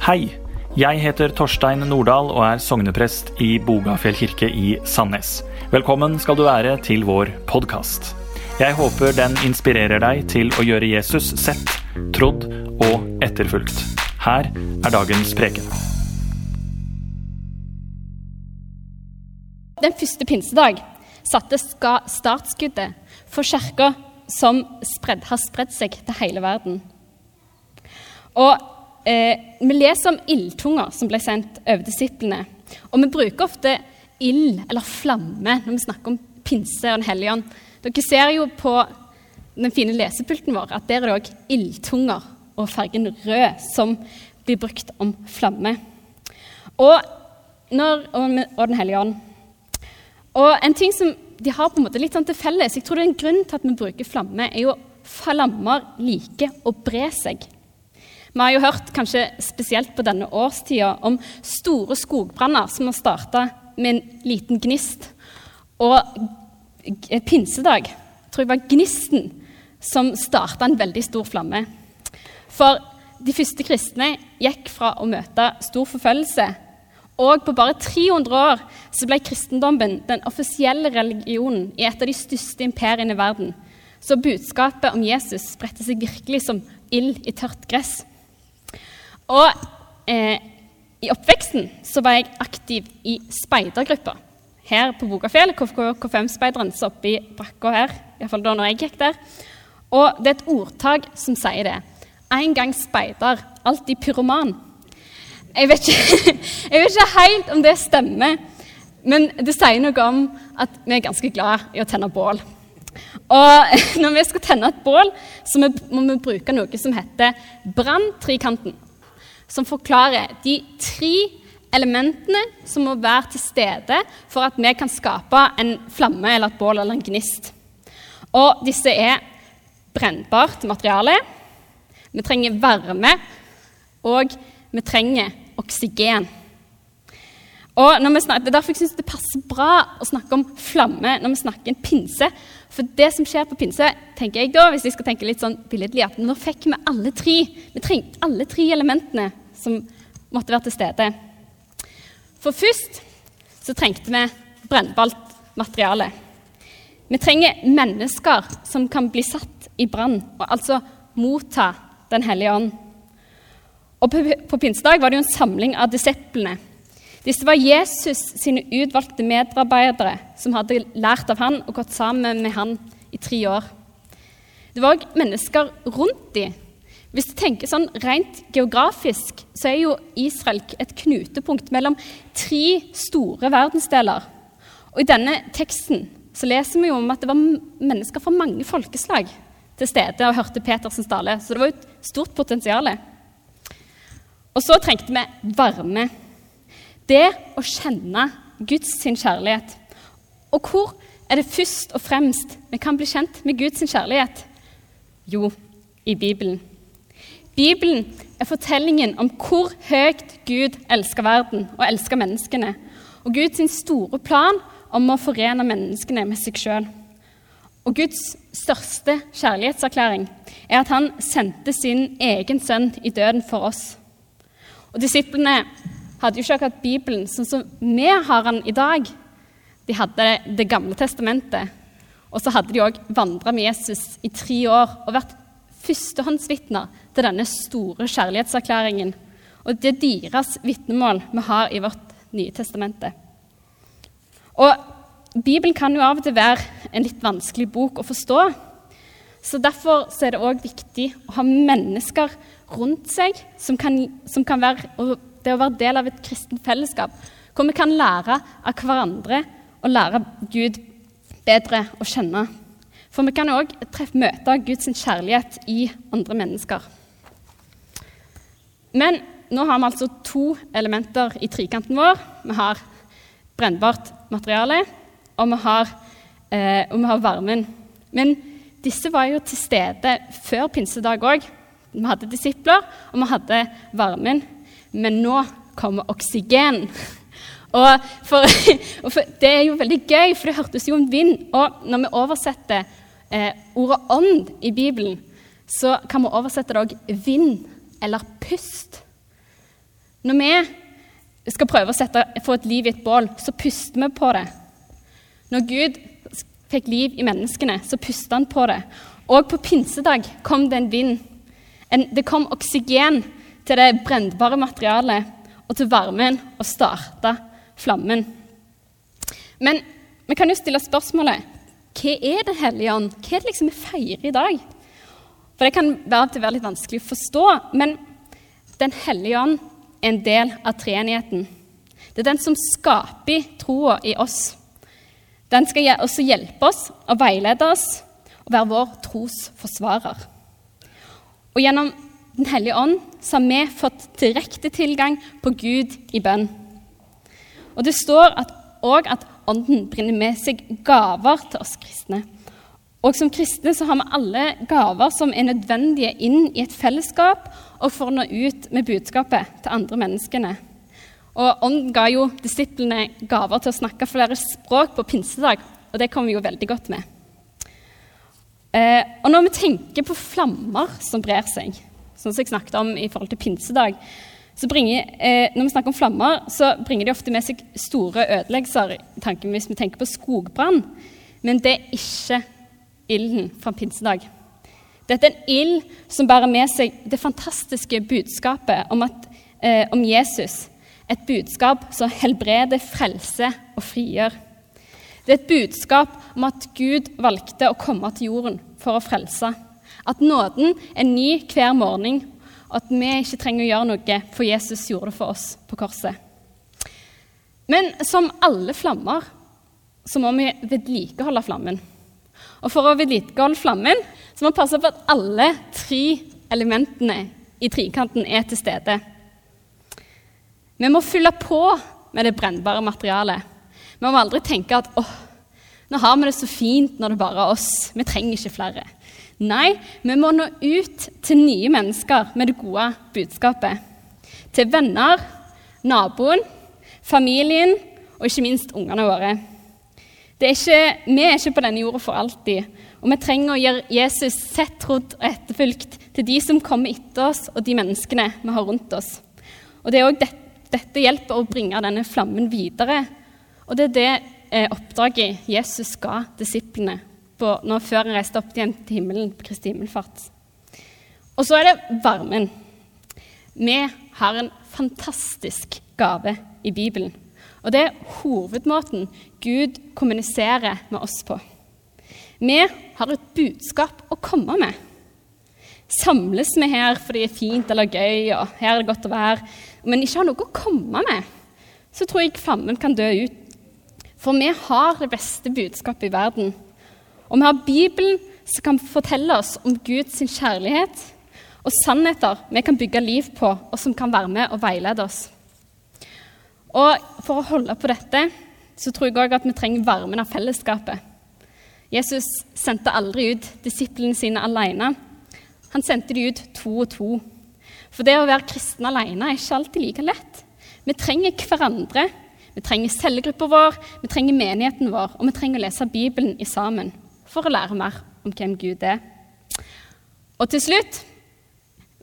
Hei, jeg heter Torstein Nordahl og er sogneprest i Bogafjell kirke i Sandnes. Velkommen skal du være til vår podkast. Jeg håper den inspirerer deg til å gjøre Jesus sett, trodd og etterfulgt. Her er dagens preken. Den første pinsedag satte startskuddet for kirka som spred, har spredd seg til hele verden. Og eh, Vi leser om ildtunger som ble sendt over disiplene. Og vi bruker ofte ild eller flamme når vi snakker om pinse og Den hellige ånd. Dere ser jo på den fine lesepulten vår at der er det òg ildtunger og fargen rød som blir brukt om flamme. Og, når, og, og Den hellige ånd. Og en ting som de har på en måte litt sånn til felles, jeg tror det er en grunn til at vi bruker flamme, er jo flammer liker å bre seg. Vi har jo hørt, kanskje spesielt på denne årstida, om store skogbranner som har starta med en liten gnist. Og pinsedag tror jeg var gnisten som starta en veldig stor flamme. For de første kristne gikk fra å møte stor forfølgelse og på bare 300 år så ble kristendommen den offisielle religionen i et av de største imperiene i verden. Så budskapet om Jesus spredte seg virkelig som ild i tørt gress. Og eh, i oppveksten så var jeg aktiv i speidergruppa. Her på Bogafjell, KFM-speideren, så oppe i brakka her. Iallfall da når jeg gikk der. Og det er et ordtak som sier det. En gang speider, alltid pyroman. Jeg vet, ikke, jeg vet ikke helt om det stemmer, men det sier noe om at vi er ganske glad i å tenne bål. Og når vi skal tenne et bål, så må vi bruke noe som heter branntrikanten. Som forklarer de tre elementene som må være til stede for at vi kan skape en flamme eller et bål eller en gnist. Og disse er brennbart materiale, vi trenger varme, og vi trenger oksygen. Og snakker, det er derfor jeg synes det passer bra å snakke om flamme når vi snakker en pinse. For det som skjer på pinse, tenker jeg da, hvis jeg skal tenke litt sånn billedlig, at nå fikk vi alle tre vi trengte alle tre elementene som måtte være til stede. For først så trengte vi brennbart materiale. Vi trenger mennesker som kan bli satt i brann, og altså motta Den hellige ånd. Og på, pinsedag var det jo en samling av disiplene. Disse var Jesus sine utvalgte medarbeidere som hadde lært av han og gått sammen med han i tre år. Det var òg mennesker rundt dem. Hvis du tenker sånn rent geografisk, så er jo Israel et knutepunkt mellom tre store verdensdeler. Og i denne teksten så leser vi jo om at det var mennesker fra mange folkeslag til stede og hørte Petersens tale. Så det var jo et stort potensial. Og så trengte vi varme. Det å kjenne Guds kjærlighet. Og hvor er det først og fremst vi kan bli kjent med Guds kjærlighet? Jo, i Bibelen. Bibelen er fortellingen om hvor høyt Gud elsker verden og elsker menneskene. Og Guds store plan om å forene menneskene med seg sjøl. Og Guds største kjærlighetserklæring er at han sendte sin egen sønn i døden for oss. Og Disiplene hadde jo ikke akkurat Bibelen sånn som vi har den i dag. De hadde Det gamle testamentet. Og så hadde de òg vandra med Jesus i tre år og vært førstehåndsvitner til denne store kjærlighetserklæringen. Og det er deres vitnemål vi har i vårt Nye testamente. Og Bibelen kan jo av og til være en litt vanskelig bok å forstå. Så Derfor så er det òg viktig å ha mennesker rundt seg som kan, som kan være det å være del av et kristent fellesskap, hvor vi kan lære av hverandre og lære Gud bedre å kjenne. For vi kan òg møte Guds kjærlighet i andre mennesker. Men nå har vi altså to elementer i trikanten vår. Vi har brennbart materiale, og vi har, eh, og vi har varmen. Men disse var jo til stede før pinsedag òg. Vi hadde disipler, og vi hadde varmen. Men nå kommer oksygen. Og, for, og for, Det er jo veldig gøy, for det hørtes jo om vind. Og når vi oversetter eh, ordet 'ånd' i Bibelen, så kan vi oversette det òg 'vind' eller 'pust'. Når vi skal prøve å sette, få et liv i et bål, så puster vi på det. Når Gud fikk liv i menneskene, så pustet han på det. Og på pinsedag kom det en vind. En, det kom oksygen til det brennbare materialet og til varmen og starta flammen. Men vi kan jo stille spørsmålet hva er Den hellige ånd? Hva er det liksom vi feirer i dag? For Det kan være, være litt vanskelig å forstå, men Den hellige ånd er en del av treenigheten. Det er den som skaper troa i oss. Den skal også hjelpe oss og veilede oss og være vår trosforsvarer. Og gjennom Den hellige ånd så har vi fått direkte tilgang på Gud i bønn. Og det står at, at Ånden brinner med seg gaver til oss kristne. Og som kristne så har vi alle gaver som er nødvendige inn i et fellesskap og for å nå ut med budskapet til andre menneskene. Og Ånden ga jo disiplene gaver til å snakke flere språk på pinsedag, og det kommer vi jo veldig godt med. Eh, og når vi tenker på flammer som brer seg, sånn som jeg snakket om i forhold til pinsedag, bringer, eh, når vi snakker om flammer, så bringer de ofte med seg store ødeleggelser hvis vi tenker på skogbrann. Men det er ikke ilden fra pinsedag. Dette er en ild som bærer med seg det fantastiske budskapet om, at, eh, om Jesus. Et budskap som helbreder, frelser og frigjør. Det er et budskap om at Gud valgte å komme til jorden for å frelse. At nåden er ny hver morgen, at vi ikke trenger å gjøre noe, for Jesus gjorde det for oss på korset. Men som alle flammer så må vi vedlikeholde flammen. Og for å vedlikeholde flammen så må vi passe på at alle tre elementene i trikanten er til stede. Vi må fylle på med det brennbare materialet. Vi må aldri tenke at åh, nå har vi det så fint når det bare er oss. Vi trenger ikke flere. Nei, vi må nå ut til nye mennesker med det gode budskapet. Til venner, naboen, familien og ikke minst ungene våre. Er ikke, vi er ikke på denne jorda for alltid, og vi trenger å gjøre Jesus sett, trodd og etterfulgt til de som kommer etter oss, og de menneskene vi har rundt oss. Og Det er også dette dette hjelper å bringe denne flammen videre. Og det er det eh, oppdraget Jesus ga disiplene på, når, før han reiste opp igjen til himmelen på Kristi himmelfart. Og så er det varmen. Vi har en fantastisk gave i Bibelen. Og det er hovedmåten Gud kommuniserer med oss på. Vi har et budskap å komme med. Samles vi her fordi det er fint eller gøy, og her er det godt å være, men ikke har noe å komme med, så tror jeg flammen kan dø ut. For vi har det beste budskapet i verden. Og vi har Bibelen som kan fortelle oss om Guds kjærlighet og sannheter vi kan bygge liv på, og som kan være med og veilede oss. Og For å holde på dette så tror jeg òg at vi trenger varmen av fellesskapet. Jesus sendte aldri ut disiplene sine alene. Han sendte de ut to og to. For det å være kristen alene er ikke alltid like lett. Vi trenger hverandre. Vi trenger cellegruppa vår, vi trenger menigheten vår, og vi trenger å lese Bibelen i sammen for å lære mer om hvem Gud er. Og til slutt,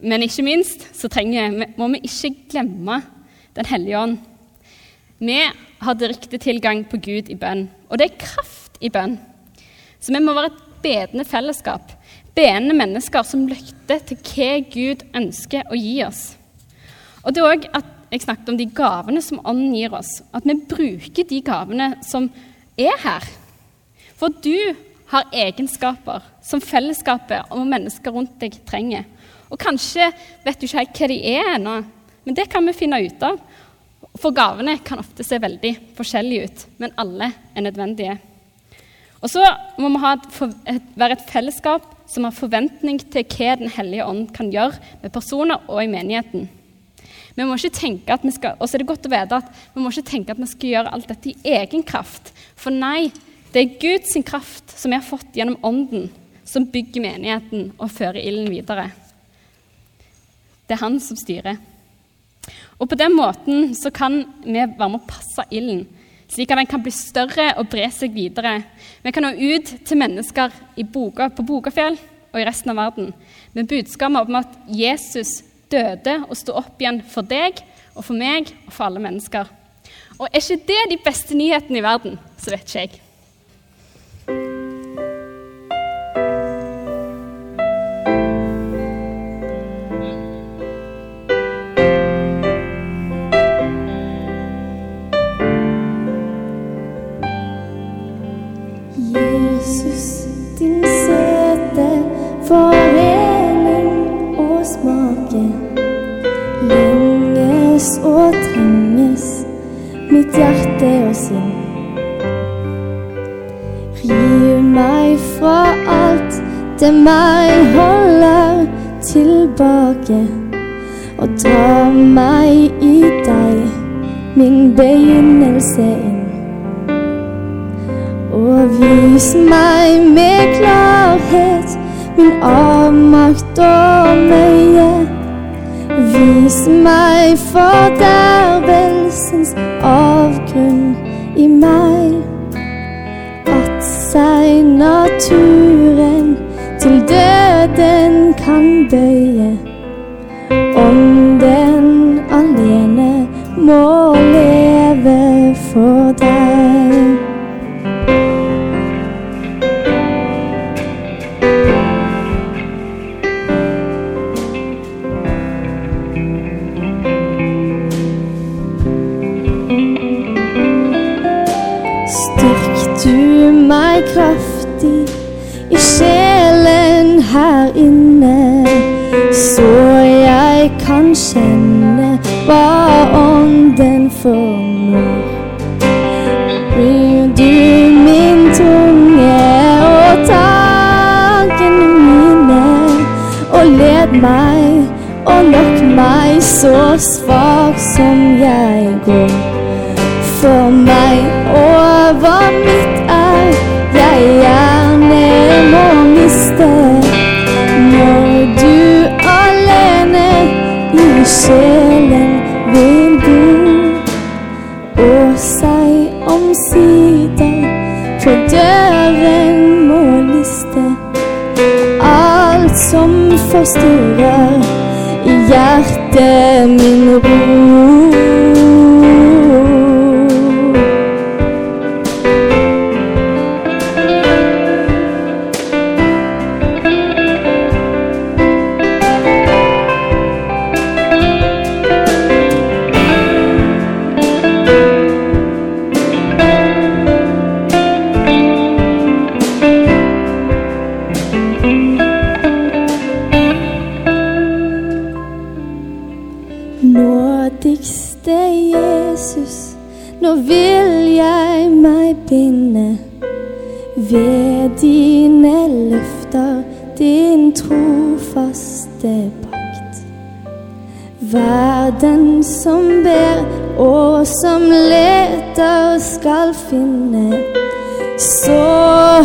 men ikke minst, så trenger, må vi ikke glemme Den hellige ånd. Vi har direkte tilgang på Gud i bønn, og det er kraft i bønn. Så vi må være et bedende fellesskap bedende mennesker som lytter til hva Gud ønsker å gi oss. Og det er også at Jeg snakket om de gavene som Ånden gir oss. At vi bruker de gavene som er her. For du har egenskaper som fellesskapet og mennesker rundt deg trenger. Og kanskje vet du ikke helt hva de er ennå, men det kan vi finne ut av. For gavene kan ofte se veldig forskjellige ut, men alle er nødvendige. Og så må vi et, være et fellesskap som har forventning til hva Den hellige ånd kan gjøre med personer og i menigheten. Vi må ikke tenke at vi skal, og så er det godt å vite at vi må ikke tenke at vi skal gjøre alt dette i egen kraft. For nei, det er Guds kraft som vi har fått gjennom Ånden, som bygger menigheten og fører ilden videre. Det er han som styrer. Og på den måten så kan vi være med å passe ilden slik at den kan bli større og bre seg videre. Vi kan nå ut til mennesker Boga, på Bogafjell og i resten av verden med budskapet om at Jesus døde og sto opp igjen for deg og for meg og for alle mennesker. Og er ikke det de beste nyhetene i verden, så vet ikke jeg. Jesus, din søte forening og smake. Lenges og trenges mitt hjerte og sinn. Riv meg fra alt det meg holder tilbake, og dra meg i deg, min begynnelse inn. Vis meg med klarhet min avmakt og møye. Vis meg fordervelsens avgrunn i meg. At seg naturen til døden kan bøye. Formår. Blir du min tunge og tankene mine, og led meg og lokk meg så svak som jeg går for meg over mitt er jeg gjerne må miste. Når du alene i sjelen vil som forstyrrer i hjertet min ro. Trofaste pakt. Vær den som ber og som leter skal finne. Så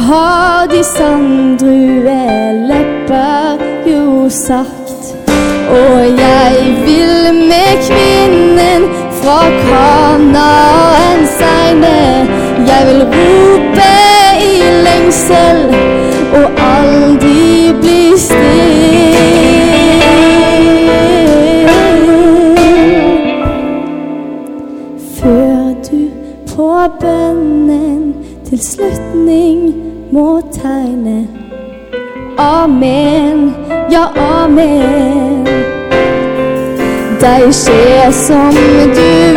har de sanddruelepper jo sagt. Og jeg vil med kvinnen fra Kanaen seine. Jeg vil rope i lengsel ja, amen. Deg skje som du.